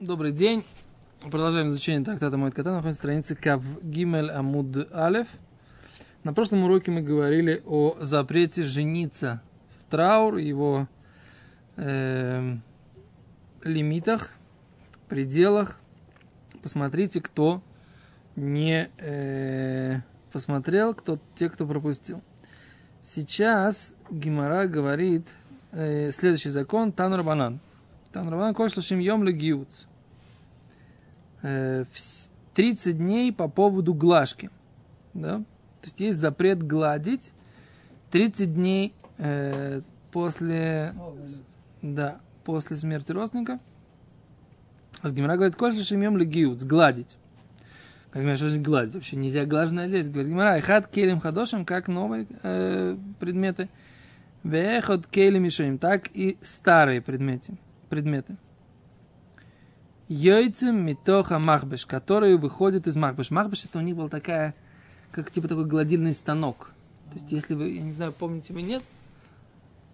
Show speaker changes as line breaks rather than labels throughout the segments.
Добрый день. Продолжаем изучение трактата Моет Кота. Находится страница Кав Гимель Амуд Алев. На прошлом уроке мы говорили о запрете жениться в траур, его э, лимитах, пределах. Посмотрите, кто не э, посмотрел, кто, те, кто пропустил. Сейчас Гимара говорит э, следующий закон Танур Банан. Танур Банан кошлашим йом легиуц. 30 дней по поводу глажки. Да? То есть есть запрет гладить 30 дней э, после, да, после смерти родственника. А с Гимара говорит, кольша шемьем легиут, гладить. Как говорят, что значит гладить? Вообще нельзя глажно одеть. Говорит Гимара, и хат келем хадошем, как новые э, предметы. Вехот келем ишоим, так и старые предметы. предметы. Йойцем митоха махбеш, который выходит из махбеш. Махбеш это у них была такая, как типа такой гладильный станок. То есть, если вы, я не знаю, помните вы нет,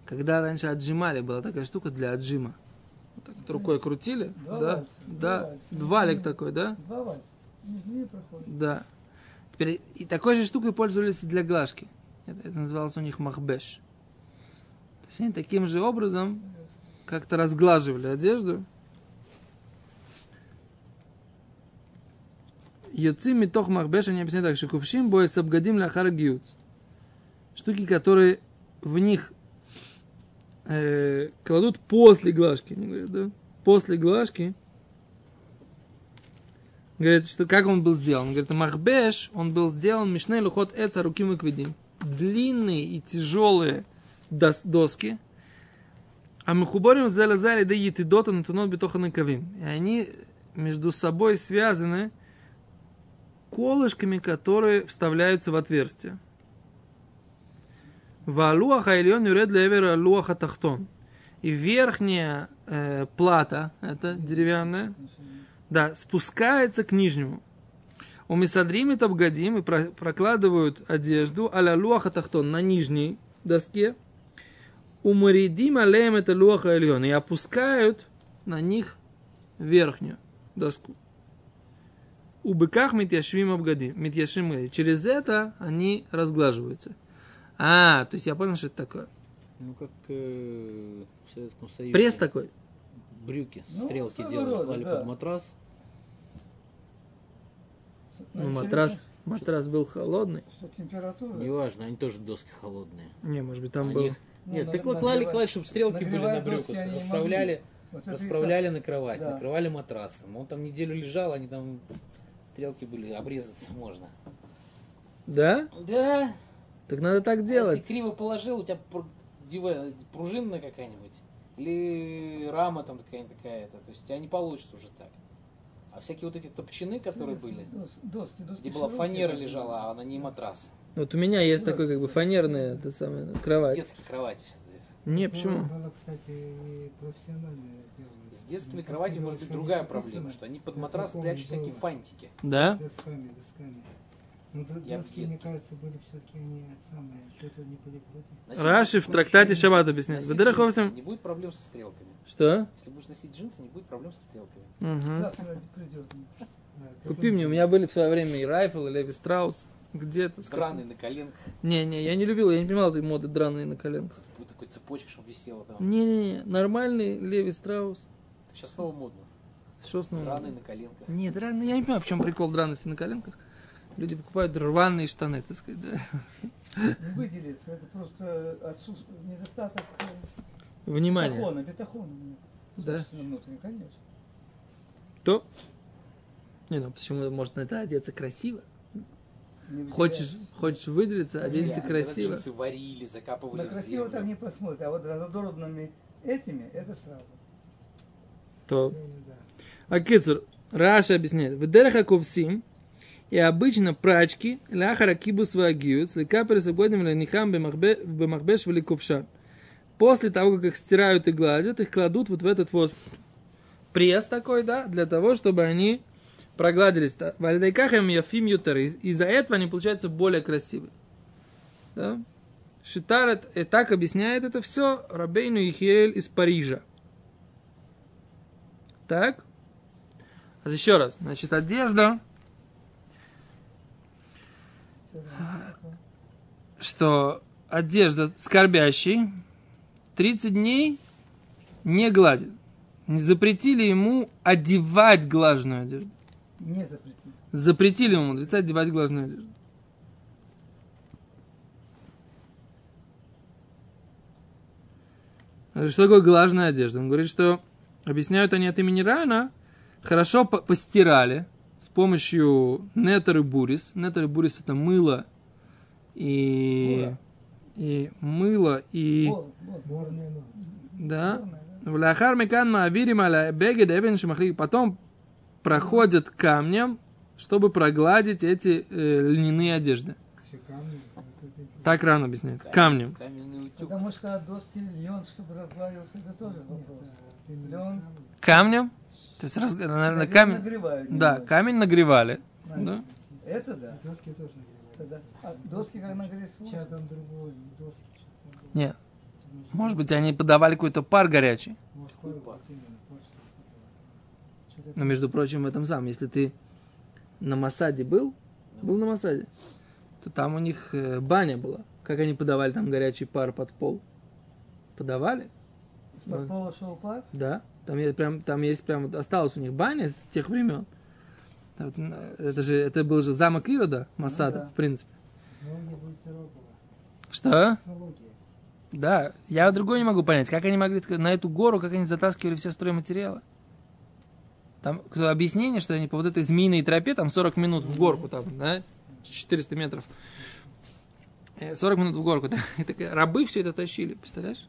когда раньше отжимали, была такая штука для отжима. Вот так вот рукой крутили,
Два
да,
вальса,
да,
два вальса.
валик такой, да,
Два проходят.
да. Теперь и такой же штукой пользовались для глажки. Это, это называлось у них махбеш. То есть они таким же образом как-то разглаживали одежду. Йоцим митох махбеш, они объясняют так, что кувшим боя сабгадим лахар гиуц. Штуки, которые в них э, кладут после глажки. Они говорят, да? После глажки. Говорят, что как он был сделан? Говорит, махбеш, он был сделан мишней лухот эца руки мыкведим. Длинные и тяжелые дос- доски. А мы хуборим залазали да етидота натунот битоха накавим. И они между собой связаны колышками, которые вставляются в отверстие. Валуаха ильон юред левер луаха тахтон. И верхняя э, плата, это деревянная, да, спускается к нижнему. У Мисадрим это обгадим и про- прокладывают одежду аля луаха тахтон на нижней доске. У Маридим алеем это луаха ильон и опускают на них верхнюю доску. У быках митяшвим обгади, митяшвим. Через это они разглаживаются. А, то есть я понял, что это такое.
Ну, как э, в Советском Союзе.
Пресс такой.
Брюки,
Ну,
стрелки делали,
рода,
клали
да.
под матрас.
Ну, матрас, матрас был холодный.
Что температура?
Неважно, они тоже доски холодные.
Не, может быть, там
На
был...
Ну,
Нет,
на-
ты клали, клали, чтобы стрелки были на брюках.
они
Расправляли.
Вот
расправляли на кровать,
Да.
накрывали матрасом. Он там неделю лежал, они там стрелки были, обрезаться можно.
Да?
Да.
Так надо так
А
делать.
Если криво положил, у тебя пружинная какая-нибудь, или рама там какая-нибудь такая-то, то есть у тебя не получится уже так. А всякие вот эти топчины, которые были,
Дос- Доски, доски
где была фанера лежала, а на ней матрас.
Вот у меня есть такой как бы фанерная это самая, кровать.
Детские кровати сейчас.
Не, почему?
Было, кстати, и профессиональное дело.
С детскими кроватями может быть другая проблема, что они под
я
матрас прячут всякие фантики.
Да?
Досками, досками. Ну, до-
Я в
доски, мне
детке.
кажется, были все-таки они самые, что-то не были против.
Носить
Раши в трактате Шаббат объясняет.
носить
Выдерах
джинсы,
овсем.
Не будет проблем со стрелками.
Что?
Если будешь носить джинсы, не будет проблем со стрелками.
Мгм.
Завтра придет.
Да,
Купи мне, у меня были в свое время и Райфл, и Леви Страус. Где-то.
Драные на коленках,
Не-не, я не любил, я не понимал этой моды драные на коленках.
будет такой цепочка, чтобы висела там.
Не-не-не, нормальный Леви Страус.
Сейчас снова модно.
Что с ним?
Драные на коленках.
Нет, драные, я не понимаю, в чем прикол драности на коленках. Люди покупают рваные штаны, так сказать, да.
Не выделится. Это просто отсутствие, недостаток э,
Внимание.
бетахона. Бетахона.
Да.
Внутренне, конечно.
То. Не, ну почему может на это одеться красиво? Хочешь, хочешь выделиться, оденься
Когда
красиво.
Джинсы варили, закапывали
На красиво
землю.
так не посмотрит, а вот разодородными этими, это сразу.
То.
да.
А Кицур, Раша объясняет. В дереха ковсим и обычно прачки ляхара кибус вагиют, слегка пересогодим ленихам бемахбеш вели ковшан. После того, как их стирают и гладят, их кладут вот в этот вот пресс такой, да, для того, чтобы они прогладились. Вальдайкахем яфим ютер. Из-за этого они получаются более красивые. Да? Шитарет и так объясняет это все Рабейну Ихиэль из Парижа. Так? еще раз. Значит, одежда, что одежда скорбящий 30 дней не гладит. Не запретили ему одевать глажную одежду.
Не запретить.
Запретили ему мудреца одевать глажную одежду. Что такое глажная одежда? Он говорит, что объясняют они от имени Рана, хорошо по- постирали с помощью нетер и бурис. Нетер и бурис это мыло и, и мыло и
Бор,
да.
Да?
Вляхар мекан маавирим аля бегед эбен шимахли. Потом проходят камнем, чтобы прогладить эти э, льняные одежды. Так рано объясняет. Камнем.
Потому что доски лен, чтобы разгладился, это тоже вопрос. Лен.
Камнем. То есть, раз- наверное,
Наверное,
камень.
нагревают
Да, камень нагревали.
Знаешь,
Да.
Это да.
И доски тоже нагревают.
Тогда- А доски как нагреть
Чья там другой, не доски, что там было.
Не, может быть, они подавали какой-то пар горячий.
Может,
пар?
пар,
Но, между прочим, в этом самом, если ты на Масаде был, был на Масаде, то там у них э, баня была. Как они подавали там горячий пар под пол? Подавали?
Из-под пола шел пар.
Да. Там есть прям, там есть прям, вот осталась у них баня с тех времен. Это же, это был же замок Ирода, Масада,
Ну да.
в принципе.
Была.
Что?
Технология.
Да, я другой не могу понять, как они могли на эту гору, как они затаскивали все стройматериалы. Там объяснение, что они по вот этой змеиной тропе, там 40 минут в горку, там, да, 400 метров. Э, 40 минут в горку. И так рабы все это тащили, представляешь?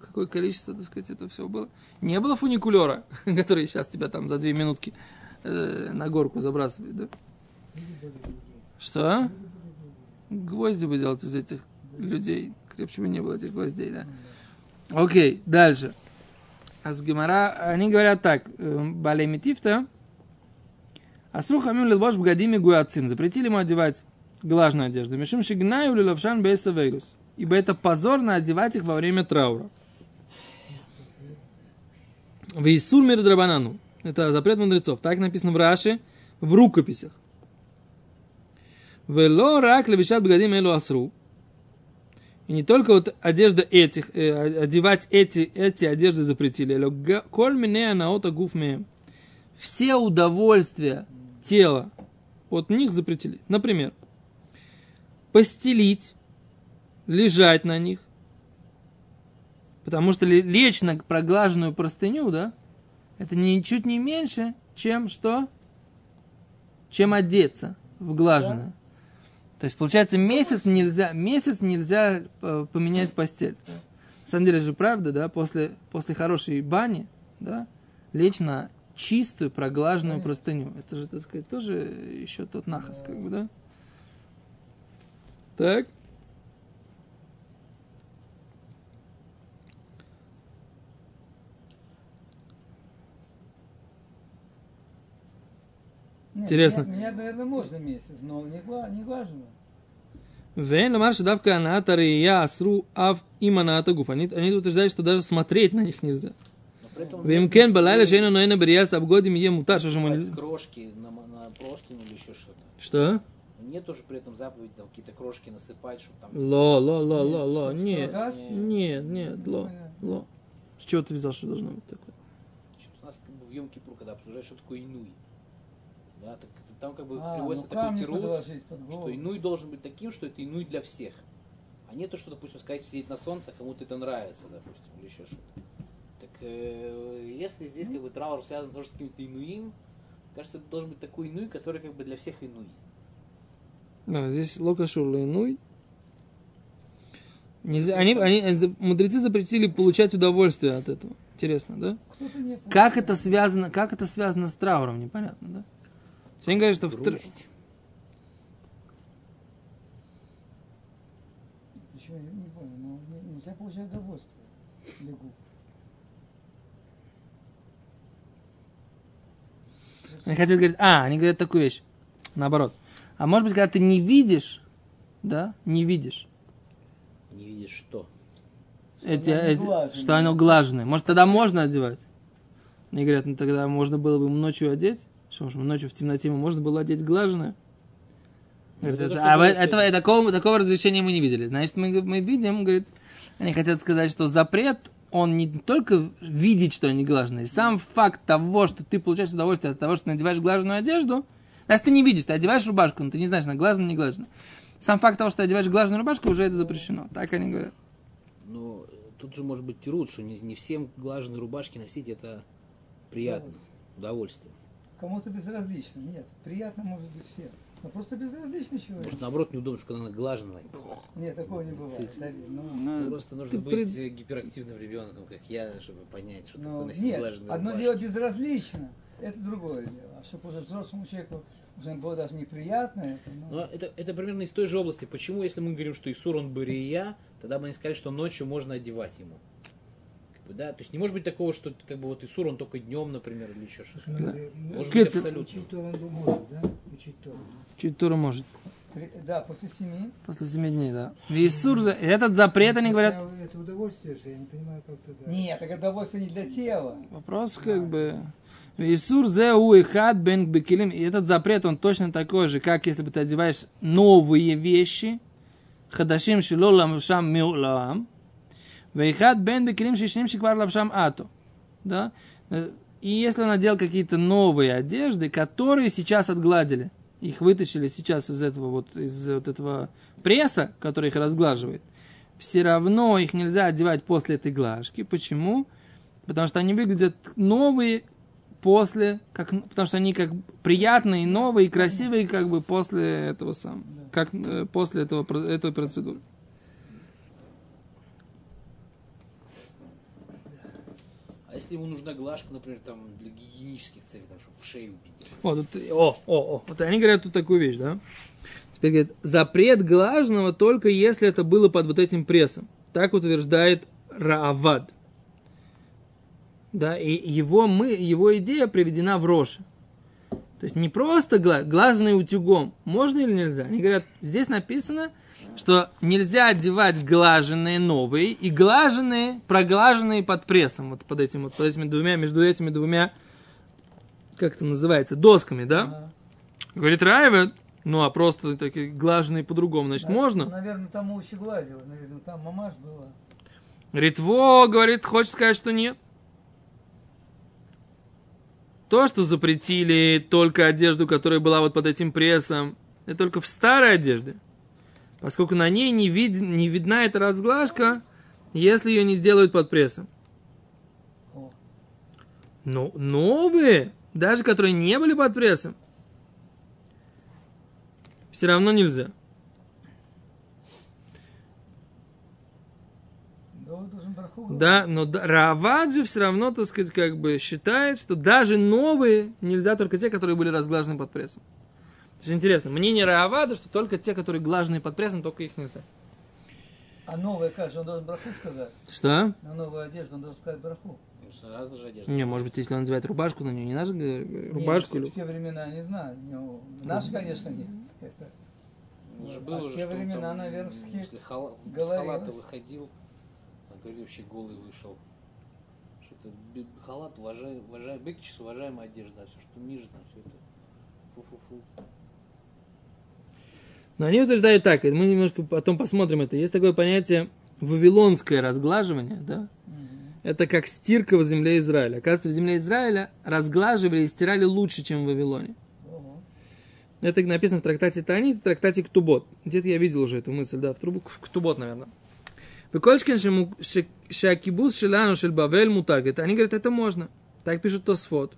Какое количество, так сказать, этого всего было. Не было фуникулера, который сейчас тебя там за две минутки э, на горку забрасывает, да? Что? Гвозди бы делать из этих людей. Крепче бы не было этих гвоздей, да. Окей, дальше. А с Гемара, они говорят так, э, Балей Митифта, Асру хамим лилбош бгадими гуацим. Запретили ему одевать глажную одежду. Мишим шигнаю лиловшан бейса вейлус. Ибо это позорно одевать их во время траура. Вейсур мир драбанану. Это запрет мудрецов. Так написано в Раши, в рукописях. Вело рак левишат бгадим элу асру. И не только вот одежда этих, э, одевать эти, эти одежды запретили. Коль минея наота. Все удовольствия тела от них запретили. Например, постелить, лежать на них. Потому что ле- лечь на проглаженную простыню, да, это ничуть не меньше, чем что? Чем одеться в глаженное. То есть, получается, месяц нельзя, месяц нельзя э, поменять постель. На самом деле же правда, да, после, после хорошей бани, да, лечь на чистую проглаженную простыню. Это же, так сказать, тоже еще тот нахас, как бы, да? Так. Интересно.
Меня, меня, наверное, можно месяц, но не, не глажено.
Вен ламар шедавка аната я асру ав иманата гуф. Они, они утверждают, что даже смотреть на них нельзя.
Но при этом
Вимкен балайла шейна ноэна берияс абгодим е мутар. Что же мы...
Крошки на, на простыню или еще что-то.
Что?
Нет тоже при этом заповеди там какие-то крошки насыпать, чтобы там...
Ло, ло, ло, ло, ло. Нет, нет, нет, ло, ло. С чего ты взял, что должно быть такое?
Сейчас У нас как бы в Йом Кипур, когда обсуждают, что такое инуй. Да, так там как бы
А,
приводится
ну
такой тирус, что инуй должен быть таким, что это инуй для всех. А не то, что, допустим, сказать сидеть на солнце, а кому-то это нравится, допустим, или еще что-то. Так э, если здесь как бы траур связан тоже с каким-то инуим, кажется, это должен быть такой инуй, который как бы для всех инуй.
Да, здесь лока шурла инуй. Нельзя, они, они, они за- мудрецы запретили получать удовольствие от этого. Интересно, да?
Кто-то не
Как это связано, как это связано с трауром, непонятно, да? Они говорят, что в тр-
Грусть.
Почему я не понял, ну, не- нельзя получать удовольствие. для губ.
Они хотят говорить, а, они говорят такую вещь, наоборот. А может быть, когда ты не видишь, да, не видишь,
Не видишь что.
эти,
не
эти- что оно глаженное, может, тогда можно одевать? Они говорят, ну тогда можно было бы ночью одеть, Что ж, ночью в темноте ему можно было одеть глаженное? Говорит,
Ну,
это-
это
а вы- этого,
это?
такого, такого разрешения мы не видели. Значит, мы, мы видим, говорит, они хотят сказать, что запрет, он не только видеть, что они глаженные. Сам факт того, что ты получаешь удовольствие от того, что ты надеваешь глаженную одежду, значит, ты не видишь, ты одеваешь рубашку, но ты не знаешь, она глажена, не глажена. Сам факт того, что ты одеваешь глаженную рубашку, уже это запрещено. Так они говорят.
Но э, тут же может быть тирут, что не, не всем глаженные рубашки носить это приятно, удовольствие.
Кому-то безразлично. Нет, приятно может быть всем. Но просто безразличный человек.
Может, наоборот, неудобно, что она глаженная.
Нет, такого не бывает. Давид, ну,
Ну,
Просто нужно
ты
быть
пред-
э, гиперактивным ребенком, как я, чтобы понять, что
ну,
такое носить
нет,
глаженные
одно
рубашки.
дело безразлично, это другое дело. А чтобы уже взрослому человеку уже было даже неприятно, это, ну,
Но это, это примерно из той же области. Почему, если мы говорим, что Исур он Бария, тогда мы не сказали, что ночью можно одевать ему. Бы, да? То есть не может быть такого, что как бы вот Исур он только днем, например, или еще что-то.
Ну, это- ну,
Может быть абсолютно.
Учить Тору он может, да? Учить Тору.
Чуть Тура может.
три- да, после семи.
После семи дней, да. Висур, этот запрет, они говорят,
Если Это удовольствие же, я не понимаю, как тогда.
Нет, так удовольствие не для тела.
Вопрос как бы... Исур зеу и хат бен бекилим. И этот запрет, он точно такой же, как если бы ты одеваешь новые вещи. Хадашим шило лавшам миулам. Вейхат бен бекилим шишним шиквар лавшам ато. Да? Э, И если он надел какие-то новые одежды, которые сейчас отгладили, их вытащили сейчас из этого вот, из вот этого пресса, который их разглаживает, все равно их нельзя одевать после этой глажки. Почему? Потому что они выглядят новые после, как, потому что они как приятные, новые, красивые, как бы после этого самого, как э, после этого, этой процедуры.
Если ему нужна глажка, например, там для гигиенических целей, там, чтобы в шею убить?
О, тут, о, о, о. Вот они говорят тут такую вещь, да? Теперь говорят, запрет глажного только если это было под вот этим прессом. Так утверждает Раавад. Да, и его, мы, его идея приведена в Роше. То есть не просто гла, глаженный утюгом. Можно или нельзя? Они говорят, здесь написано, что нельзя одевать глаженные новые и глаженные, проглаженные под прессом. Вот под этим вот, под этими двумя, между этими двумя, как это называется, досками, да? Говорит Райвет, ну а просто такие глаженные по-другому, значит, можно?
Наверное, там Ущи гладила, наверное, там мамаш была.
Ритво говорит, хочет сказать, что нет. То, что запретили только одежду, которая была вот под этим прессом, это только в старой одежде. Поскольку на ней не, вид- не видна эта разглажка, если ее не сделают под прессом. Но новые, даже которые не были под прессом, все равно нельзя.
Да,
но Равад же все равно, так сказать, как бы считает, что даже новые нельзя, только те, которые были разглажены под прессом. То есть интересно, мнение Равада, что только те, которые глажены под прессом, только их нельзя.
А новая как же, он должен браху сказать?
Что?
На новую одежду он должен сказать браху.
Ну, разная же одежда.
Не, может быть, если он надевает рубашку, на нее не надо говорить рубашку
Нет,
или...
в те времена, не знаю. Ну, наши, конечно, нет. Это,
Ну, же
А
было
в
же,
те времена,
там,
наверное,
если хала- без халата выходил, там, говорили, вообще голый вышел. Что-то халат, уважаемый, уважаемый, бекчис, уважаемая одежда, а все, что ниже, там все это фу-фу-фу.
Но они утверждают так, и мы немножко потом посмотрим это. Есть такое понятие вавилонское разглаживание, да? Это как стирка в земле Израиля. Оказывается, в земле Израиля разглаживали и стирали лучше, чем в Вавилоне. Это написано в трактате Танит, в трактате Ктубот. Где-то я видел уже эту мысль, да, в, трубу, в Ктубот, наверное. Выкольчкин шакибус шелану шель бавель мутар. Говорит, Они говорят, это можно. Так пишут Тосфот.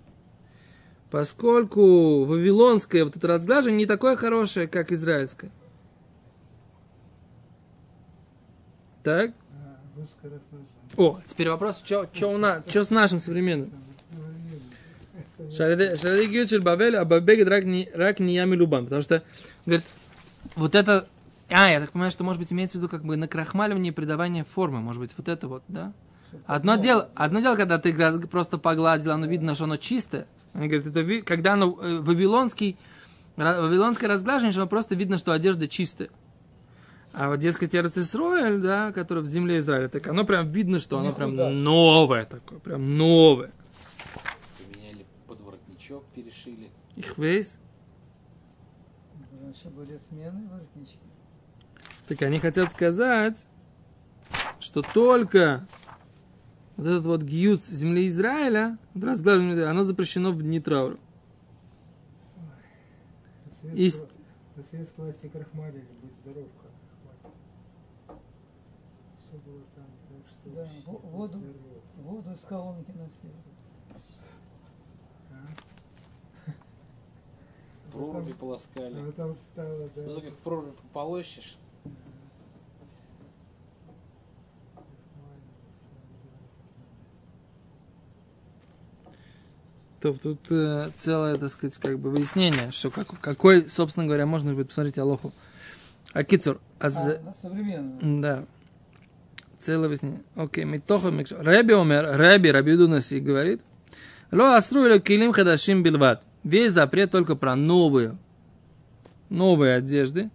Поскольку вавилонское вот это разглаживание не такое хорошее, как израильское. Так? О, теперь вопрос, что у нас, что с нашим современным? Шаради Гючель Бавель, а Бабегет рак не ями любам. Потому что, говорит, вот это... А, я так понимаю, что, может быть, имеется в виду как бы накрахмаливание и придавание формы. Может быть, вот это вот, да? Одно дело, одно дело, когда ты просто погладил, оно видно, что оно чистое. Они говорят, это ви- когда оно э, вавилонский, вавилонское разглаживание, что оно просто видно, что одежда чистая. А вот, дескать, Эрцисроэль, да, который в земле Израиля, так оно прям видно, что оно прям новое такое, прям новое.
Поменяли подворотнички. воротничок перешили.
Их вейс.
Раньше были смены воротнички.
Так они хотят сказать, что только вот этот вот гиюц земли Израиля, разглаживание, оно запрещено в дни траура.
Советской, на советской власти крахмалили, будь здоров, как. Все было там, так что
Да,
вообще
воду. Воду из колонки носили.
А?
Проруби полоскали.
А там стало, да.
Ну, как в проруби полощешь.
То тут э, целое, так сказать, как бы выяснение, что как- какой, собственно говоря, можно будет посмотреть Алоху. А Кицур, а
А, на современную.
Да. Целое объяснение. Окей, митоха микш. Рэби умер, Рэби, Раби Дунаси говорит, Ло асру или килим хадашим билват. Весь запрет только про новые, новые одежды.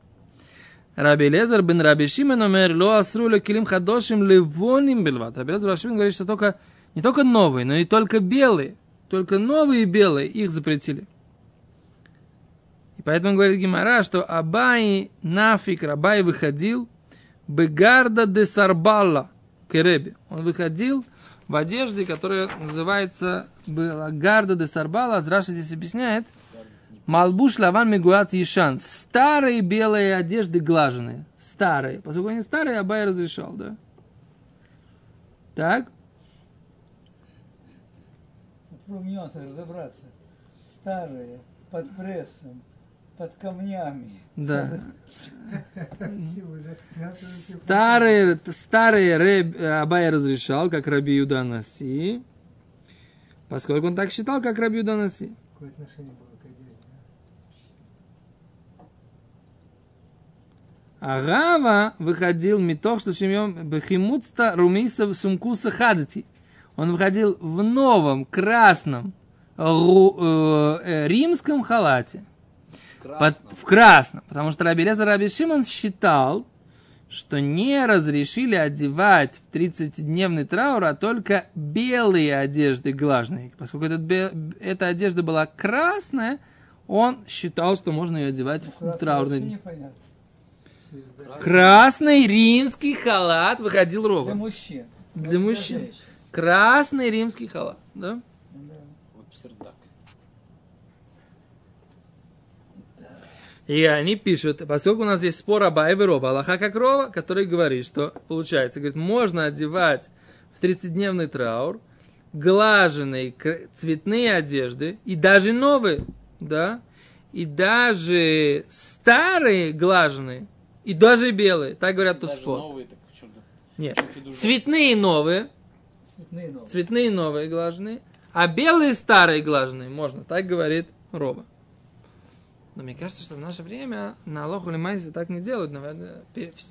Раби Лезер бен Раби Шимен умер, ло асру или килим хадошим ливоним билват. Раби Раби Шимен говорит, что только, не только новые, но и только белые. Только новые белые, их запретили. И поэтому говорит Гимара, что Абай нафиг, Абай выходил Бегарда де Сарбалла Кереби. Он выходил в одежде, которая называется Гарда де Сарбала. Азраша здесь объясняет. Малбуш лаван мигуац ешан. Старые белые одежды глаженные. Старые. Поскольку они старые, Абай разрешал, да? Так.
Попробуем нюансы разобраться. Старые, под прессом, под камнями.
Да. Старые, старые Рэб, Абай разрешал, как Раби Юда Наси, поскольку он так считал, как Раби Юда Наси.
Какое отношение было к одежде?
А Рава выходил метох, что чемьем бехимуцта румиса сумкуса хадати. Он выходил в новом красном ру- э, э, римском халате. Под-
Красным.
в красном. Потому что Раби Лезер Раби Шимон считал, что не разрешили одевать в 30-дневный траур, а только белые одежды глажные. Поскольку этот бе- эта одежда была красная, он считал, что можно ее одевать в
Красный
траурный день.
непонятно.
Красный римский халат выходил
Для
ровно.
мужчин.
Для мужчин. Красный римский халат, да?
Вот сердак.
И они пишут, поскольку у нас здесь спор Абай и Рова, Аллаха как Рова, который говорит, что получается, говорит, можно одевать в 30-дневный траур глаженные цветные одежды и даже новые, да, и даже старые глаженные, и даже белые, так говорят
Даже
Туспот.
новые, так.
Нет, цветные новые,
Цветные новые.
цветные новые глаженные, а белые старые глаженные можно, так говорит Роба. Но мне кажется, что в наше время на Алоху или Майзе так не делают, наверное,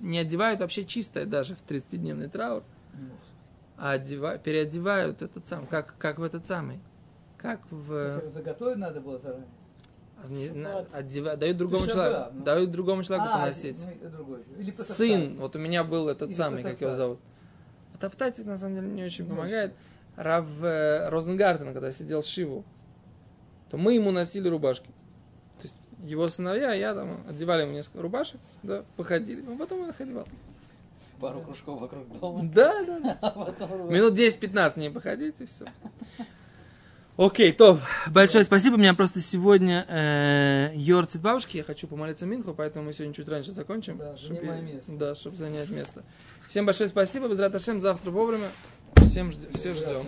не одевают вообще чистое даже в 30-дневный траур, а одева- переодевают этот сам, как, как в этот самый, как в...
Это заготовить надо было заранее.
а, не- на- одева- дают другому человеку,
ну.
дают другому человеку
А,
поносить.
ну, другой. Или
Сын, вот у меня был этот
Или
самый, как его зовут. Потоптать, на самом деле, не очень
Не
помогает. Рав э, Розенгартен, когда сидел в Шиву, то мы ему носили рубашки. То есть его сыновья, я там одевали ему несколько рубашек, да, походили. А потом он их одевал.
Пару кружков вокруг дома.
Да, да, да.
А потом
Минут 10-15 не походить, и все. Окей, то, большое спасибо. У меня просто сегодня э, Йорцит бабушки. Я хочу помолиться Минху, поэтому мы сегодня чуть раньше закончим.
Да,
чтоб
занимай
я-
место.
Да, чтобы занять место. Всем большое спасибо. Без завтра вовремя. Всем жд- всех ждем.